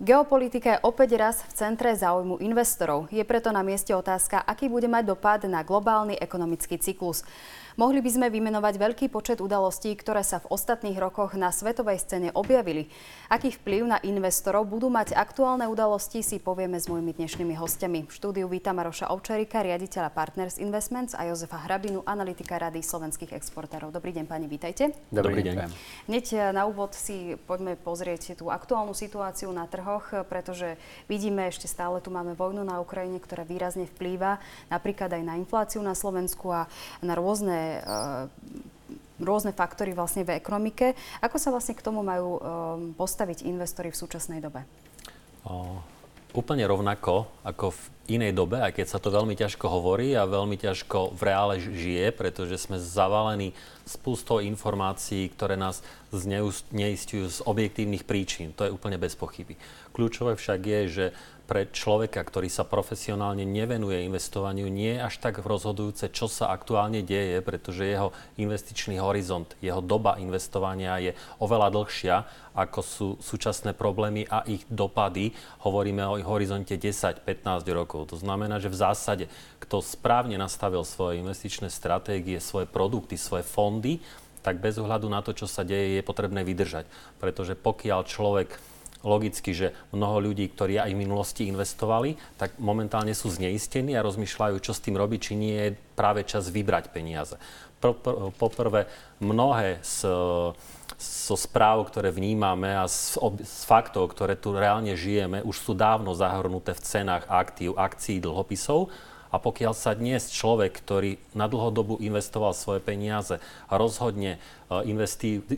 Geopolitika je opäť raz v centre záujmu investorov. Je preto na mieste otázka, aký bude mať dopad na globálny ekonomický cyklus. Mohli by sme vymenovať veľký počet udalostí, ktoré sa v ostatných rokoch na svetovej scéne objavili. Aký vplyv na investorov budú mať aktuálne udalosti, si povieme s mojimi dnešnými hostiami. V štúdiu vítam Maroša Ovčarika, riaditeľa Partners Investments a Jozefa Hrabinu, analytika Rady slovenských exportérov. Dobrý deň, pani, vítajte. Dobrý, Dobrý deň. Hneď na úvod si poďme pozrieť tú aktuálnu situáciu na trhoch, pretože vidíme, ešte stále tu máme vojnu na Ukrajine, ktorá výrazne vplýva napríklad aj na infláciu na Slovensku a na rôzne Eh, rôzne faktory vlastne v ekonomike. Ako sa vlastne k tomu majú um, postaviť investori v súčasnej dobe? O, úplne rovnako ako v inej dobe, aj keď sa to veľmi ťažko hovorí a veľmi ťažko v reále žije, pretože sme zavalení spústou informácií, ktoré nás zneistujú z objektívnych príčin. To je úplne bez pochyby. Kľúčové však je, že pre človeka, ktorý sa profesionálne nevenuje investovaniu, nie je až tak rozhodujúce, čo sa aktuálne deje, pretože jeho investičný horizont, jeho doba investovania je oveľa dlhšia, ako sú súčasné problémy a ich dopady. Hovoríme o horizonte 10-15 rokov. To znamená, že v zásade, kto správne nastavil svoje investičné stratégie, svoje produkty, svoje fondy, tak bez ohľadu na to, čo sa deje, je potrebné vydržať. Pretože pokiaľ človek logicky, že mnoho ľudí, ktorí aj v minulosti investovali, tak momentálne sú zneistení a rozmýšľajú, čo s tým robiť, či nie je práve čas vybrať peniaze. Poprvé, mnohé z, zo správ, ktoré vnímame a z, z faktov, ktoré tu reálne žijeme, už sú dávno zahrnuté v cenách aktív, akcií, dlhopisov a pokiaľ sa dnes človek, ktorý na dlhodobu investoval svoje peniaze, rozhodne e,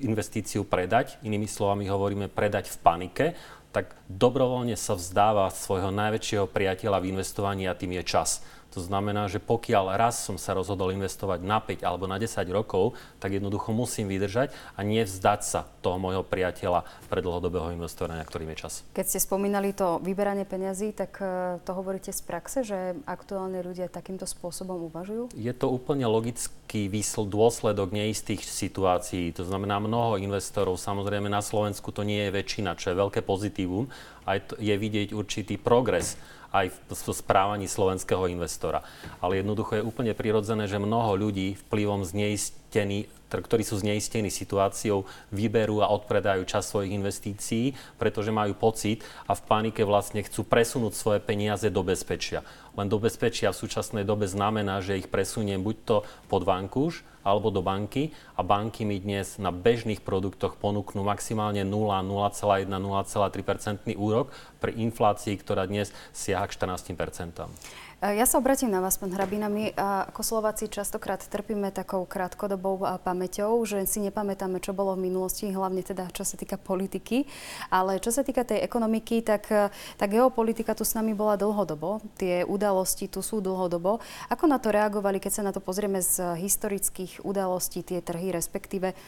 investíciu predať, inými slovami hovoríme predať v panike, tak dobrovoľne sa vzdáva svojho najväčšieho priateľa v investovaní a tým je čas. To znamená, že pokiaľ raz som sa rozhodol investovať na 5 alebo na 10 rokov, tak jednoducho musím vydržať a nevzdať sa toho môjho priateľa pre dlhodobého investora, na ktorým je čas. Keď ste spomínali to vyberanie peňazí, tak e, to hovoríte z praxe, že aktuálne ľudia takýmto spôsobom uvažujú? Je to úplne logický výsl, dôsledok neistých situácií. To znamená, mnoho investorov, samozrejme na Slovensku to nie je väčšina, čo je veľké pozitívum, aj je vidieť určitý progres aj v správaní slovenského investora. Ale jednoducho je úplne prirodzené, že mnoho ľudí vplyvom zneistený ktorí sú zneistení situáciou, vyberú a odpredajú čas svojich investícií, pretože majú pocit a v panike vlastne chcú presunúť svoje peniaze do bezpečia. Len do bezpečia v súčasnej dobe znamená, že ich presuniem buď to pod vankúš, alebo do banky a banky mi dnes na bežných produktoch ponúknú maximálne 0, 0,1, 0,3% úrok pri inflácii, ktorá dnes siaha k 14 E, ja sa obratím na vás, pán Hrabina. My ako Slováci častokrát trpíme takou krátkodobou pamäťou, že si nepamätáme, čo bolo v minulosti, hlavne teda čo sa týka politiky. Ale čo sa týka tej ekonomiky, tak tá geopolitika tu s nami bola dlhodobo. Tie udalosti tu sú dlhodobo. Ako na to reagovali, keď sa na to pozrieme z historických udalostí, tie trhy, respektíve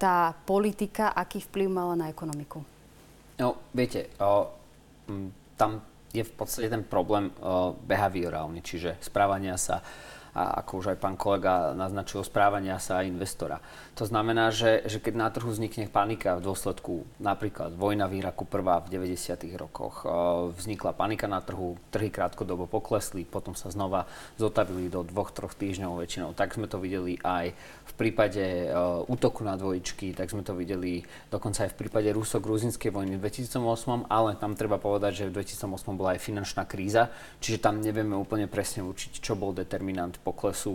tá politika, aký vplyv mala na ekonomiku? No, viete, o, tam je v podstate ten problém uh, behaviorálny, čiže správania sa a ako už aj pán kolega naznačil, správania sa investora. To znamená, že, že keď na trhu vznikne panika v dôsledku napríklad vojna v Iraku prvá v 90. rokoch, vznikla panika na trhu, trhy krátkodobo poklesli, potom sa znova zotavili do dvoch, troch týždňov väčšinou. Tak sme to videli aj v prípade útoku na dvojičky, tak sme to videli dokonca aj v prípade ruso-gruzinskej vojny v 2008, ale tam treba povedať, že v 2008 bola aj finančná kríza, čiže tam nevieme úplne presne určiť, čo bol determinant poklesu,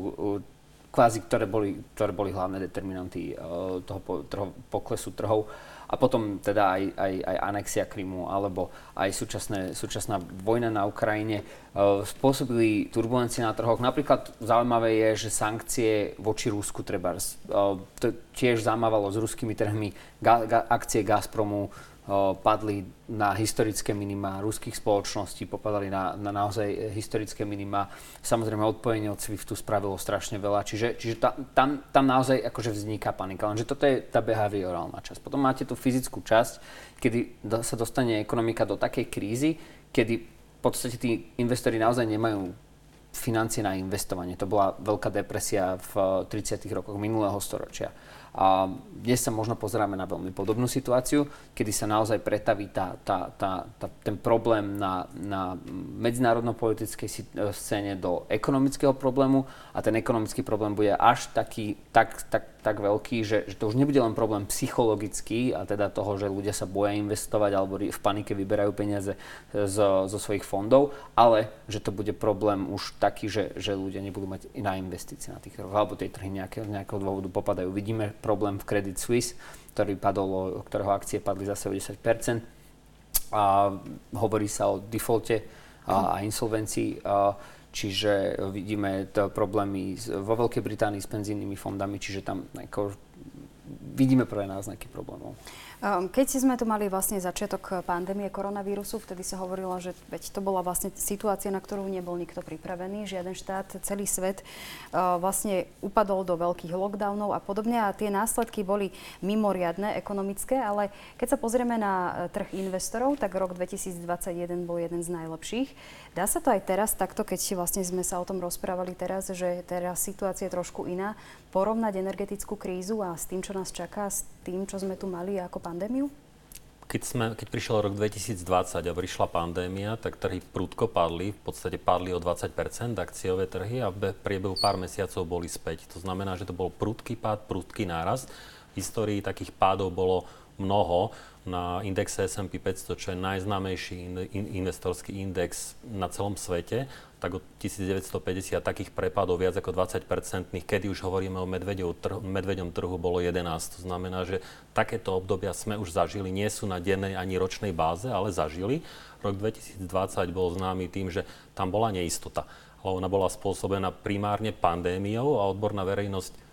kvázi, ktoré boli, ktoré boli hlavné determinanty toho trho, poklesu trhov. A potom teda aj, aj, aj anexia Krymu alebo aj súčasné, súčasná vojna na Ukrajine spôsobili turbulencie na trhoch. Napríklad zaujímavé je, že sankcie voči Rusku treba to tiež zamávalo s ruskými trhmi ga, ga, akcie Gazpromu padli na historické minima ruských spoločností, popadali na, na naozaj historické minima. Samozrejme, odpojenie od SWIFTu spravilo strašne veľa, čiže, čiže ta, tam, tam naozaj akože vzniká panika. Lenže toto je tá behaviorálna časť. Potom máte tú fyzickú časť, kedy sa dostane ekonomika do takej krízy, kedy v podstate tí investori naozaj nemajú financie na investovanie. To bola veľká depresia v 30. rokoch minulého storočia. A dnes sa možno pozeráme na veľmi podobnú situáciu, kedy sa naozaj pretaví tá, tá, tá, tá, ten problém na, na medzinárodno-politickej scéne do ekonomického problému a ten ekonomický problém bude až taký, tak, tak, tak veľký, že, že to už nebude len problém psychologický a teda toho, že ľudia sa boja investovať alebo v panike vyberajú peniaze zo, zo svojich fondov, ale že to bude problém už taký, že, že ľudia nebudú mať iná investície na tých trhoch alebo tie trhy nejaké, z nejakého dôvodu popadajú. Vidíme problém v Credit Suisse, ktorý padol, ktorého akcie padli zase o 10 a hovorí sa o defaulte a, a insolvencii. A, čiže vidíme to problémy vo Veľkej Británii s penzijnými fondami, čiže tam ako, vidíme prvé náznaky problémov. Ehm, keď sme tu mali vlastne začiatok pandémie koronavírusu, vtedy sa hovorilo, že veď to bola vlastne situácia, na ktorú nebol nikto pripravený, žiaden štát, celý svet ehm, vlastne upadol do veľkých lockdownov a podobne a tie následky boli mimoriadne ekonomické, ale keď sa pozrieme na e, trh investorov, tak rok 2021 bol jeden z najlepších. Dá sa to aj teraz takto, keď vlastne sme sa o tom rozprávali teraz, že teraz situácia je trošku iná, porovnať energetickú krízu a s tým, čo nás čaká, s tým, čo sme tu mali ako pandémiu? Keď, sme, keď prišiel rok 2020 a prišla pandémia, tak trhy prudko padli, v podstate padli o 20% akciové trhy a v priebehu pár mesiacov boli späť. To znamená, že to bol prudký pád, prudký náraz. V histórii takých pádov bolo mnoho. Na indexe S&P 500, čo je najznámejší investorský index na celom svete, tak od 1950 takých prepadov viac ako 20-percentných, kedy už hovoríme o trhu, medveďom trhu, bolo 11. To znamená, že takéto obdobia sme už zažili, nie sú na dennej ani ročnej báze, ale zažili. Rok 2020 bol známy tým, že tam bola neistota. Ona bola spôsobená primárne pandémiou a odborná verejnosť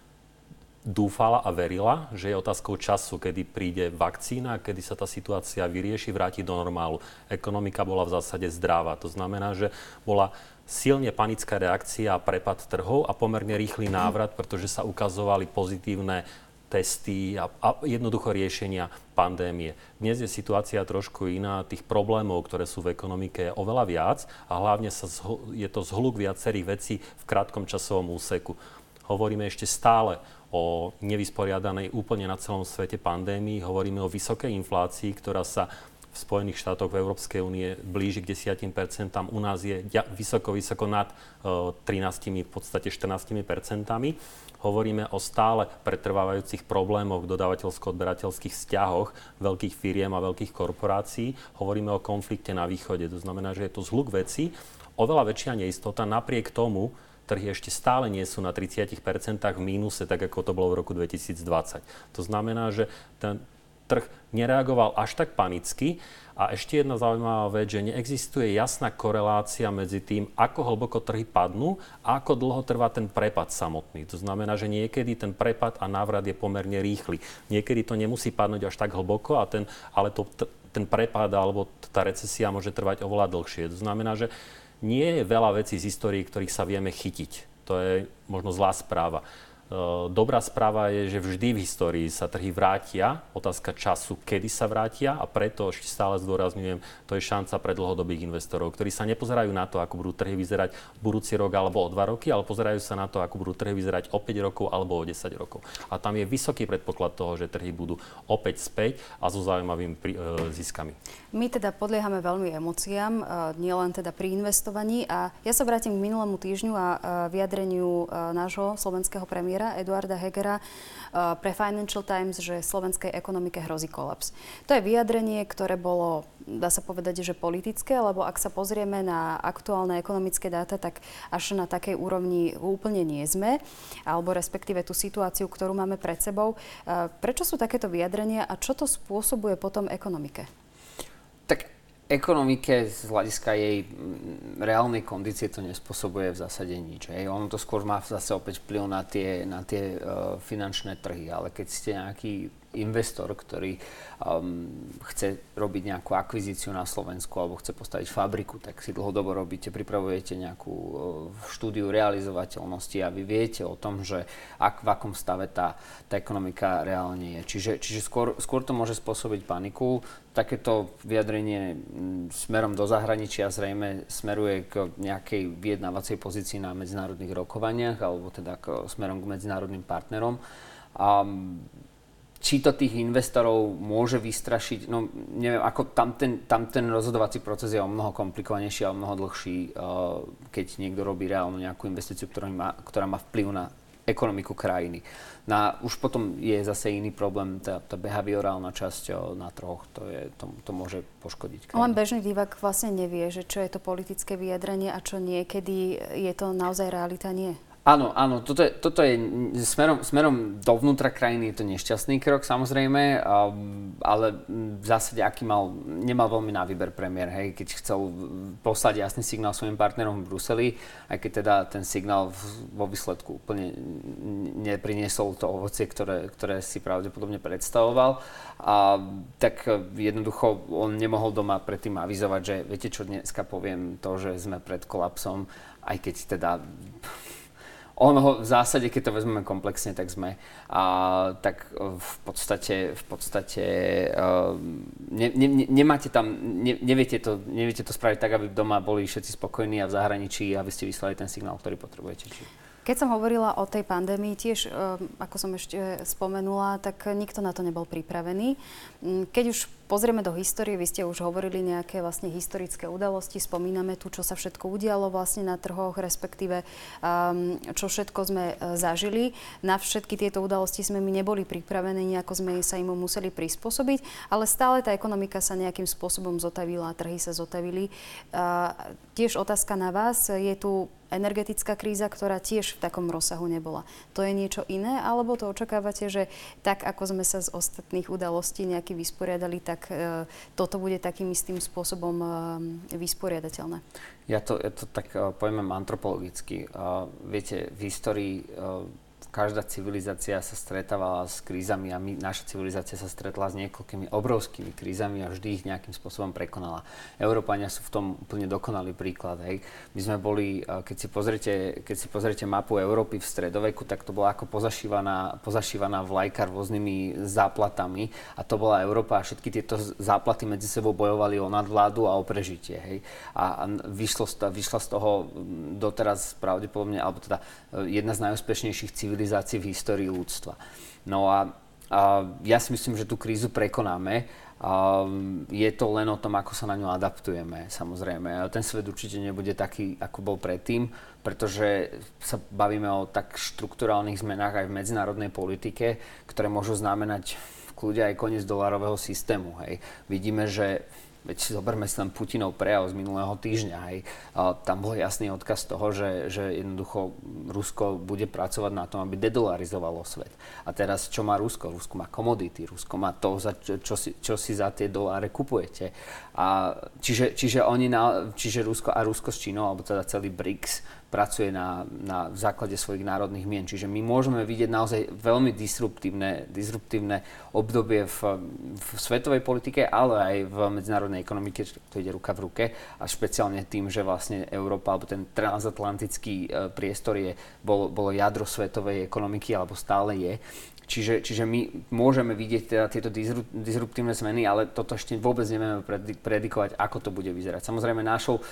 dúfala a verila, že je otázkou času, kedy príde vakcína, kedy sa tá situácia vyrieši, vráti do normálu. Ekonomika bola v zásade zdravá. To znamená, že bola silne panická reakcia a prepad trhov a pomerne rýchly návrat, pretože sa ukazovali pozitívne testy a, a jednoducho riešenia pandémie. Dnes je situácia trošku iná, tých problémov, ktoré sú v ekonomike, je oveľa viac a hlavne sa zho, je to zhluk viacerých vecí v krátkom časovom úseku. Hovoríme ešte stále o nevysporiadanej úplne na celom svete pandémii, hovoríme o vysokej inflácii, ktorá sa v Spojených štátoch v Európskej únie blíži k 10%, u nás je vysoko, vysoko nad 13, v podstate 14%. Hovoríme o stále pretrvávajúcich problémoch v dodávateľsko-odberateľských vzťahoch veľkých firiem a veľkých korporácií. Hovoríme o konflikte na východe. To znamená, že je to zhluk veci, oveľa väčšia neistota. Napriek tomu, trhy ešte stále nie sú na 30% v mínuse, tak ako to bolo v roku 2020. To znamená, že ten, trh nereagoval až tak panicky. A ešte jedna zaujímavá vec, že neexistuje jasná korelácia medzi tým, ako hlboko trhy padnú a ako dlho trvá ten prepad samotný. To znamená, že niekedy ten prepad a návrat je pomerne rýchly. Niekedy to nemusí padnúť až tak hlboko, a ten, ale to, ten prepad alebo tá recesia môže trvať oveľa dlhšie. To znamená, že nie je veľa vecí z histórie, ktorých sa vieme chytiť. To je možno zlá správa. Ehm, dobrá správa je, že vždy v histórii sa trhy vrátia. Otázka času, kedy sa vrátia a preto ešte stále zdôrazňujem, to je šanca pre dlhodobých investorov, ktorí sa nepozerajú na to, ako budú trhy vyzerať budúci rok alebo o dva roky, ale pozerajú sa na to, ako budú trhy vyzerať o 5 rokov alebo o 10 rokov. A tam je vysoký predpoklad toho, že trhy budú opäť späť a so zaujímavými e, ziskami. My teda podliehame veľmi emóciám, e, nielen teda pri investovaní a ja sa vrátim k minulému týždňu a e, vyjadreniu nášho slovenského premiéra premiéra Eduarda Hegera uh, pre Financial Times, že slovenskej ekonomike hrozí kolaps. To je vyjadrenie, ktoré bolo, dá sa povedať, že politické, lebo ak sa pozrieme na aktuálne ekonomické dáta, tak až na takej úrovni úplne nie sme, alebo respektíve tú situáciu, ktorú máme pred sebou. Uh, prečo sú takéto vyjadrenia a čo to spôsobuje potom ekonomike? Ekonomike z hľadiska jej reálnej kondície to nespôsobuje v zásade nič. Hej. Ono to skôr má zase opäť vplyv na tie, na tie uh, finančné trhy, ale keď ste nejaký investor, ktorý um, chce robiť nejakú akvizíciu na Slovensku alebo chce postaviť fabriku, tak si dlhodobo robíte, pripravujete nejakú uh, štúdiu realizovateľnosti a vy viete o tom, že ak, v akom stave tá, tá ekonomika reálne je. Čiže, čiže skôr, skôr to môže spôsobiť paniku. Takéto vyjadrenie smerom do zahraničia zrejme smeruje k nejakej vyjednávacej pozícii na medzinárodných rokovaniach alebo teda k, smerom k medzinárodným partnerom Um, či to tých investorov môže vystrašiť, no neviem, ako tam ten, tam ten rozhodovací proces je o mnoho komplikovanejší a o mnoho dlhší, uh, keď niekto robí reálnu nejakú investíciu, ktorá má, ktorá má vplyv na ekonomiku krajiny. Na, už potom je zase iný problém, tá, tá behaviorálna časť uh, na trhoch, to, je, to, to môže poškodiť krajinu. Len bežný divák vlastne nevie, že čo je to politické vyjadrenie a čo nie, kedy je to naozaj realita, nie? Áno, áno, toto je, toto je smerom, smerom dovnútra krajiny je to nešťastný krok samozrejme, ale v zásade aký mal, nemal veľmi na výber premiér, hej, keď chcel poslať jasný signál svojim partnerom v Bruseli, aj keď teda ten signál vo výsledku úplne nepriniesol to ovocie, ktoré, ktoré si pravdepodobne predstavoval, a, tak jednoducho on nemohol doma predtým avizovať, že viete čo, dneska poviem to, že sme pred kolapsom, aj keď teda ono v zásade, keď to vezmeme komplexne, tak sme. A, tak v podstate, v podstate uh, ne, ne, nemáte tam, ne, neviete, to, neviete to spraviť tak, aby doma boli všetci spokojní a v zahraničí, aby ste vyslali ten signál, ktorý potrebujete. Či... Keď som hovorila o tej pandémii, tiež, ako som ešte spomenula, tak nikto na to nebol pripravený. Mm, keď už pozrieme do histórie, vy ste už hovorili nejaké vlastne historické udalosti, spomíname tu, čo sa všetko udialo vlastne na trhoch, respektíve um, čo všetko sme uh, zažili. Na všetky tieto udalosti sme my neboli pripravení, nejako sme sa im museli prispôsobiť, ale stále tá ekonomika sa nejakým spôsobom zotavila, trhy sa zotavili. Uh, tiež otázka na vás, je tu energetická kríza, ktorá tiež v takom rozsahu nebola. To je niečo iné, alebo to očakávate, že tak, ako sme sa z ostatných udalostí nejaký vysporiadali, tak tak e, toto bude takým istým spôsobom e, vysporiadateľné. Ja to, ja to tak uh, pojmem antropologicky. Viete, v histórii každá civilizácia sa stretávala s krízami a my, naša civilizácia sa stretla s niekoľkými obrovskými krízami a vždy ich nejakým spôsobom prekonala. Európania sú v tom úplne dokonalý príklad. Hej. My sme boli, keď si, pozrite, keď si pozrite mapu Európy v stredoveku, tak to bola ako pozašívaná, pozašívaná vlajka rôznymi záplatami a to bola Európa a všetky tieto záplaty medzi sebou bojovali o nadvládu a o prežitie. Hej. A, a vyšlo, vyšla z toho doteraz pravdepodobne, alebo teda e, jedna z najúspešnejších civilizácií civilizácií v histórii ľudstva. No a, a ja si myslím, že tú krízu prekonáme. A je to len o tom, ako sa na ňu adaptujeme, samozrejme. Ten svet určite nebude taký, ako bol predtým, pretože sa bavíme o tak štruktúrálnych zmenách aj v medzinárodnej politike, ktoré môžu znamenať kľude aj koniec dolárového systému. Hej. Vidíme, že Veď si zoberme si tam Putinov prejav z minulého týždňa. Hej. Tam bol jasný odkaz toho, že, že jednoducho Rusko bude pracovať na tom, aby dedolarizovalo svet. A teraz čo má Rusko? Rusko má komodity, Rusko má to, za čo, čo, si, čo si za tie doláre kupujete. A čiže, čiže, oni na, čiže Rusko a Rusko s Čínou, alebo teda celý BRICS, pracuje na, na základe svojich národných mien. Čiže my môžeme vidieť naozaj veľmi disruptívne, disruptívne obdobie v, v svetovej politike, ale aj v medzinárodnej ekonomike, to ide ruka v ruke a špeciálne tým, že vlastne Európa alebo ten transatlantický e, priestor je, bolo, bolo jadro svetovej ekonomiky alebo stále je. Čiže, čiže my môžeme vidieť teda tieto disruptívne zmeny, ale toto ešte vôbec nevieme predikovať, ako to bude vyzerať. Samozrejme, našou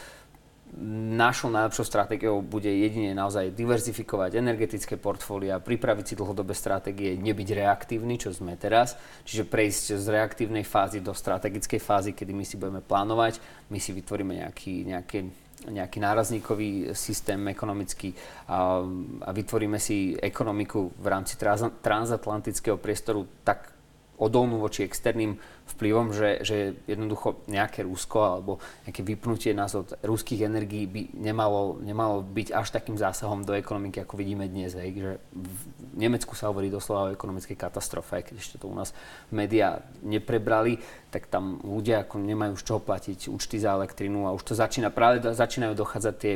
našou najlepšou stratégiou bude jedine naozaj diverzifikovať energetické portfólia, pripraviť si dlhodobé stratégie, nebyť reaktívny, čo sme teraz, čiže prejsť z reaktívnej fázy do strategickej fázy, kedy my si budeme plánovať, my si vytvoríme nejaký, nejaké, nejaký nárazníkový systém ekonomický a, a vytvoríme si ekonomiku v rámci transatlantického priestoru tak odolnú voči externým vplyvom, že, že jednoducho nejaké Rusko alebo nejaké vypnutie nás od ruských energií by nemalo, nemalo byť až takým zásahom do ekonomiky, ako vidíme dnes. Hej, že v Nemecku sa hovorí doslova o ekonomickej katastrofe, keď ešte to u nás médiá neprebrali, tak tam ľudia ako nemajú z čoho platiť účty za elektrinu a už to začína, práve začínajú dochádzať tie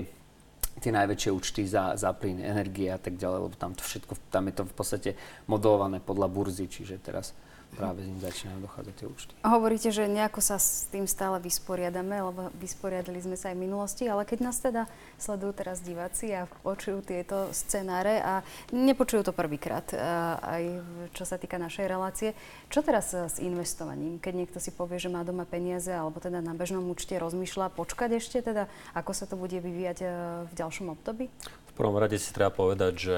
tie najväčšie účty za, za plyn, energie a tak ďalej, lebo tam to všetko, tam je to v podstate modelované podľa burzy, čiže teraz práve z ním začínajú dochádzať tie účty. Hovoríte, že nejako sa s tým stále vysporiadame, lebo vysporiadali sme sa aj v minulosti, ale keď nás teda sledujú teraz diváci a počujú tieto scenáre a nepočujú to prvýkrát, aj čo sa týka našej relácie, čo teraz s investovaním? Keď niekto si povie, že má doma peniaze alebo teda na bežnom účte rozmýšľa, počkať ešte teda, ako sa to bude vyvíjať v ďalšom období? V prvom rade si treba povedať, že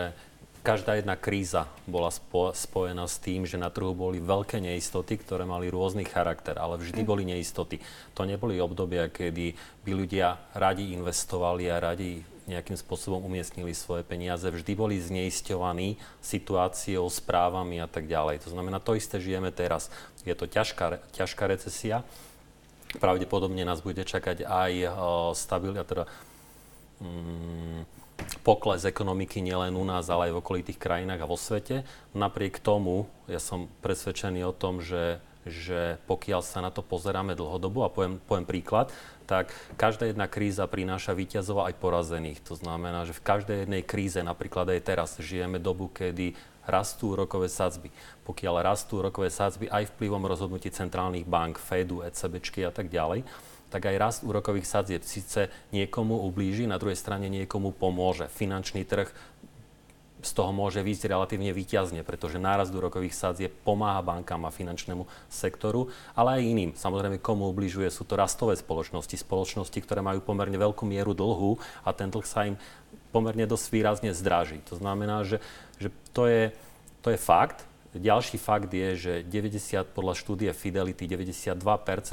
každá jedna kríza bola spo, spojená s tým, že na trhu boli veľké neistoty, ktoré mali rôzny charakter, ale vždy boli neistoty. To neboli obdobia, kedy by ľudia radi investovali a radi nejakým spôsobom umiestnili svoje peniaze. Vždy boli zneisťovaní situáciou, správami a tak ďalej. To znamená, to isté žijeme teraz. Je to ťažká, ťažká recesia. Pravdepodobne nás bude čakať aj uh, stabil, teda, um, pokles ekonomiky nielen u nás, ale aj v okolitých krajinách a vo svete. Napriek tomu ja som presvedčený o tom, že, že pokiaľ sa na to pozeráme dlhodobo, a poviem, poviem príklad, tak každá jedna kríza prináša víťazov aj porazených. To znamená, že v každej jednej kríze, napríklad aj teraz, žijeme dobu, kedy rastú úrokové sadzby. Pokiaľ rastú úrokové sadzby aj vplyvom rozhodnutí centrálnych bank, Fedu, ECBčky a tak ďalej, tak aj rast úrokových sadzieb síce niekomu ublíži, na druhej strane niekomu pomôže. Finančný trh z toho môže výjsť relatívne výťazne, pretože nárast úrokových sadzieb pomáha bankám a finančnému sektoru, ale aj iným. Samozrejme, komu ubližuje, sú to rastové spoločnosti, spoločnosti, ktoré majú pomerne veľkú mieru dlhu a ten dlh sa im pomerne dosť výrazne zdraží. To znamená, že, že to, je, to je fakt, ďalší fakt je, že 90, podľa štúdie Fidelity 92%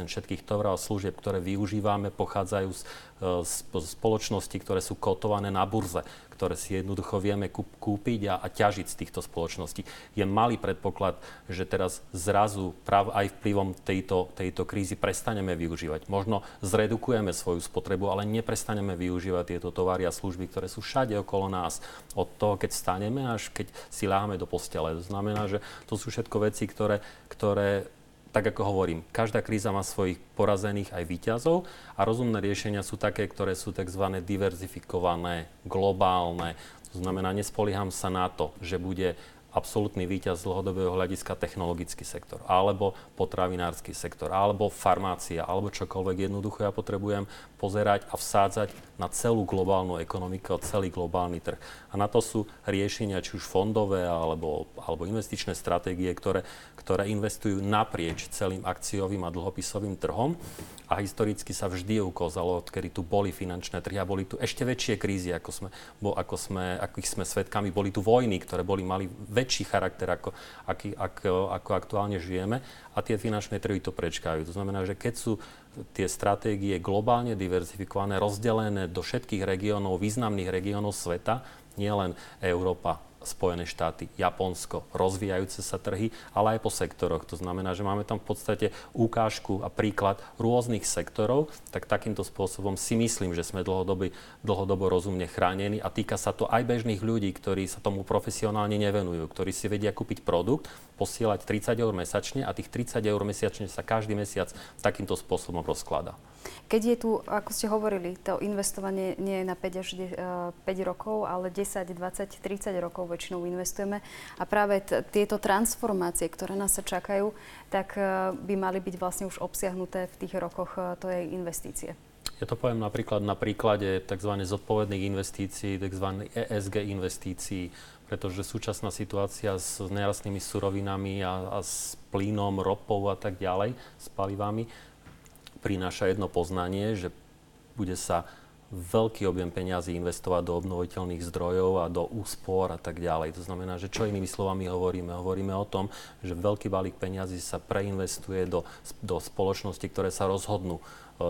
všetkých tovarov a služieb, ktoré využívame, pochádzajú z, e, z, spoločností, ktoré sú kotované na burze, ktoré si jednoducho vieme kúpiť a, a ťažiť z týchto spoločností. Je malý predpoklad, že teraz zrazu práv aj vplyvom tejto, tejto krízy prestaneme využívať. Možno zredukujeme svoju spotrebu, ale neprestaneme využívať tieto tovary a služby, ktoré sú všade okolo nás. Od toho, keď staneme, až keď si láhame do postele. To znamená, že to sú všetko veci, ktoré, ktoré tak ako hovorím, každá kríza má svojich porazených aj výťazov a rozumné riešenia sú také, ktoré sú tzv. diverzifikované, globálne. To znamená, nespolieham sa na to, že bude absolútny víťaz z dlhodobého hľadiska technologický sektor, alebo potravinársky sektor, alebo farmácia, alebo čokoľvek. Jednoducho ja potrebujem pozerať a vsádzať na celú globálnu ekonomiku, celý globálny trh. A na to sú riešenia, či už fondové, alebo, alebo investičné stratégie, ktoré, ktoré investujú naprieč celým akciovým a dlhopisovým trhom. A historicky sa vždy ukázalo, odkedy tu boli finančné trhy a boli tu ešte väčšie krízy, ako sme, bo, ako sme, akých sme svetkami. Boli tu vojny, ktoré boli, mali väčší charakter, ako, aký, ako, ako aktuálne žijeme. A tie finančné trhy to prečkajú. To znamená, že keď sú tie stratégie globálne diverzifikované, rozdelené do všetkých regiónov, významných regiónov sveta, nielen Európa, Spojené štáty, Japonsko, rozvíjajúce sa trhy, ale aj po sektoroch. To znamená, že máme tam v podstate ukážku a príklad rôznych sektorov, tak takýmto spôsobom si myslím, že sme dlhodobo, dlhodobo rozumne chránení a týka sa to aj bežných ľudí, ktorí sa tomu profesionálne nevenujú, ktorí si vedia kúpiť produkt, posielať 30 eur mesačne a tých 30 eur mesačne sa každý mesiac takýmto spôsobom rozkladá. Keď je tu, ako ste hovorili, to investovanie nie je na 5 až 5 e, rokov, ale 10, 20, 30 rokov väčšinou investujeme a práve t- tieto transformácie, ktoré nás sa čakajú, tak e, by mali byť vlastne už obsiahnuté v tých rokoch e, tej investície. Ja to poviem napríklad na príklade tzv. zodpovedných investícií, tzv. ESG investícií, pretože súčasná situácia s nerastnými surovinami a, a s plynom, ropou a tak ďalej, s palivami, prináša jedno poznanie, že bude sa veľký objem peňazí investovať do obnoviteľných zdrojov a do úspor a tak ďalej. To znamená, že čo inými slovami hovoríme? Hovoríme o tom, že veľký balík peňazí sa preinvestuje do, do spoločnosti, ktoré sa rozhodnú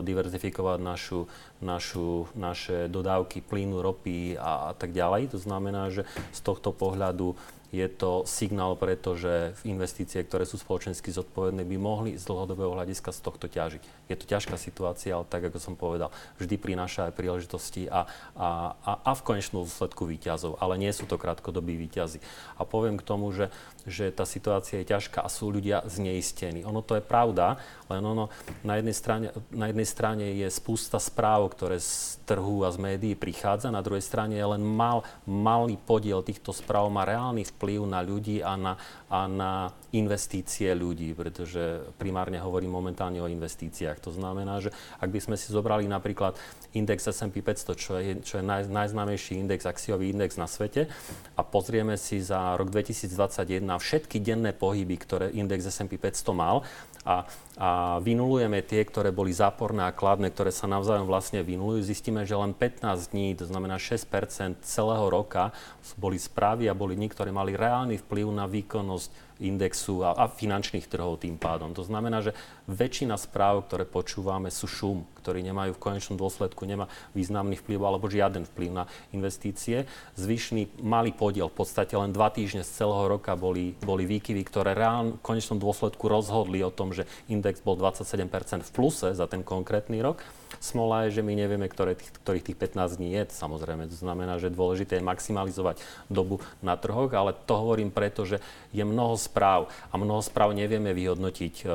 diverzifikovať našu, našu, naše dodávky plynu, ropy a, a tak ďalej. To znamená, že z tohto pohľadu je to signál preto, že investície, ktoré sú spoločensky zodpovedné, by mohli z dlhodobého hľadiska z tohto ťažiť. Je to ťažká situácia, ale tak, ako som povedal, vždy prináša aj príležitosti a, a, a, a v konečnom dôsledku výťazov, ale nie sú to krátkodobí výťazy. A poviem k tomu, že, že tá situácia je ťažká a sú ľudia zneistení. Ono to je pravda, len ono na jednej strane, na jednej strane je spústa správ, ktoré z trhu a z médií prichádza, na druhej strane len mal, malý podiel týchto správ má reálny vplyv na ľudí a na, a na investície ľudí, pretože primárne hovorím momentálne o investíciách. To znamená, že ak by sme si zobrali napríklad index S&P 500, čo je, čo je naj, najznámejší index, akciový index na svete a pozrieme si za rok 2021 všetky denné pohyby, ktoré index S&P 500 mal a, a vynulujeme tie, ktoré boli záporné a kladné, ktoré sa navzájom vlastne vynulujú, zistíme, že len 15 dní, to znamená 6% celého roka, boli správy a boli dní, ktoré mali reálny vplyv na výkonnosť indexu a, a finančných trhov tým pádom. To znamená, že väčšina správ, ktoré počúvame, sú šum, ktorí nemajú v konečnom dôsledku nemá významný vplyv alebo žiaden vplyv na investície. Zvyšný malý podiel, v podstate len dva týždne z celého roka boli, boli výkyvy, ktoré reálne v konečnom dôsledku rozhodli o tom, že index bol 27% v pluse za ten konkrétny rok. Smola je, že my nevieme, ktoré tých, ktorých tých 15 dní je. Samozrejme, to znamená, že dôležité je maximalizovať dobu na trhoch, ale to hovorím preto, že je mnoho správ a mnoho správ nevieme vyhodnotiť, eh,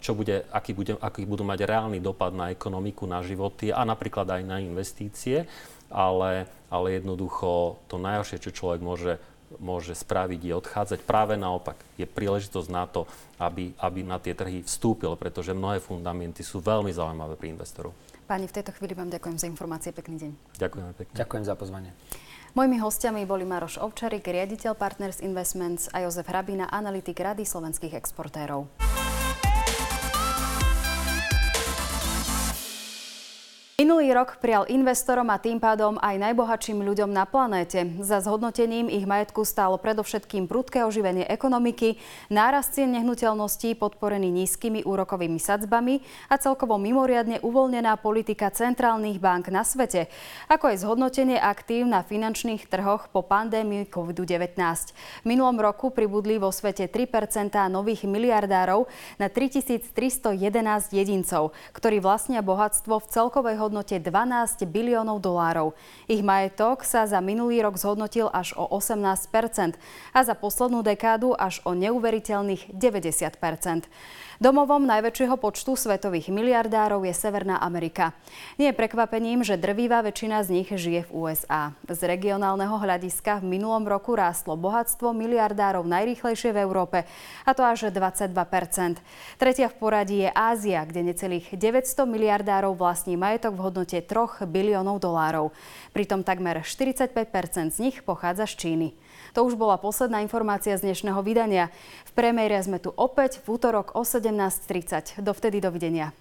čo bude, aký, bude, aký budú mať reálny dopad na ekonomiku, na životy a napríklad aj na investície, ale, ale jednoducho to najhoršie, čo človek môže môže spraviť, je odchádzať. Práve naopak, je príležitosť na to, aby, aby na tie trhy vstúpil, pretože mnohé fundamenty sú veľmi zaujímavé pri investorov. Páni, v tejto chvíli vám ďakujem za informácie. Pekný deň. Ďakujem pekne. Ďakujem za pozvanie. Mojimi hostiami boli Maroš Ovčarik, riaditeľ Partners Investments a Jozef Hrabina, analytik Rady slovenských exportérov. Minulý rok prial investorom a tým pádom aj najbohatším ľuďom na planéte. Za zhodnotením ich majetku stálo predovšetkým prudké oživenie ekonomiky, nárast cien nehnuteľností podporený nízkymi úrokovými sadzbami a celkovo mimoriadne uvoľnená politika centrálnych bank na svete, ako aj zhodnotenie aktív na finančných trhoch po pandémii COVID-19. V minulom roku pribudli vo svete 3% nových miliardárov na 3311 jedincov, ktorí vlastnia bohatstvo v celkovej hodnote 12 biliónov dolárov. Ich majetok sa za minulý rok zhodnotil až o 18% a za poslednú dekádu až o neuveriteľných 90% Domovom najväčšieho počtu svetových miliardárov je Severná Amerika. Nie je prekvapením, že drvivá väčšina z nich žije v USA. Z regionálneho hľadiska v minulom roku rástlo bohatstvo miliardárov najrýchlejšie v Európe, a to až 22 Tretia v poradí je Ázia, kde necelých 900 miliardárov vlastní majetok v hodnote 3 biliónov dolárov. Pritom takmer 45% z nich pochádza z Číny. To už bola posledná informácia z dnešného vydania. V premiére sme tu opäť v útorok o 17.30. Dovtedy dovidenia.